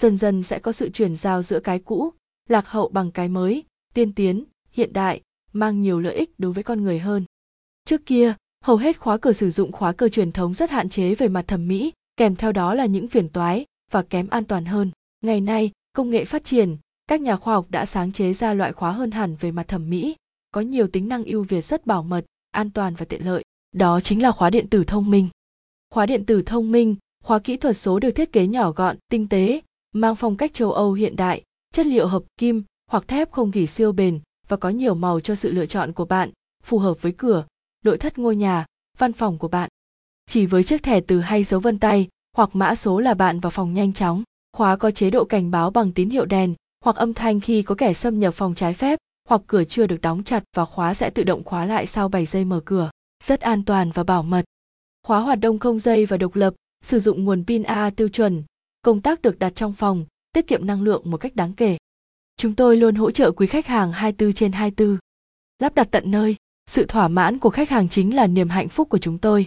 dần dần sẽ có sự chuyển giao giữa cái cũ, lạc hậu bằng cái mới, tiên tiến, hiện đại, mang nhiều lợi ích đối với con người hơn. Trước kia, hầu hết khóa cửa sử dụng khóa cửa truyền thống rất hạn chế về mặt thẩm mỹ, kèm theo đó là những phiền toái và kém an toàn hơn. Ngày nay, công nghệ phát triển, các nhà khoa học đã sáng chế ra loại khóa hơn hẳn về mặt thẩm mỹ, có nhiều tính năng ưu việt rất bảo mật, an toàn và tiện lợi. Đó chính là khóa điện tử thông minh. Khóa điện tử thông minh, khóa kỹ thuật số được thiết kế nhỏ gọn, tinh tế mang phong cách châu âu hiện đại chất liệu hợp kim hoặc thép không gỉ siêu bền và có nhiều màu cho sự lựa chọn của bạn phù hợp với cửa nội thất ngôi nhà văn phòng của bạn chỉ với chiếc thẻ từ hay dấu vân tay hoặc mã số là bạn vào phòng nhanh chóng khóa có chế độ cảnh báo bằng tín hiệu đèn hoặc âm thanh khi có kẻ xâm nhập phòng trái phép hoặc cửa chưa được đóng chặt và khóa sẽ tự động khóa lại sau 7 giây mở cửa. Rất an toàn và bảo mật. Khóa hoạt động không dây và độc lập, sử dụng nguồn pin AA tiêu chuẩn. Công tác được đặt trong phòng, tiết kiệm năng lượng một cách đáng kể. Chúng tôi luôn hỗ trợ quý khách hàng 24 trên 24. Lắp đặt tận nơi, sự thỏa mãn của khách hàng chính là niềm hạnh phúc của chúng tôi.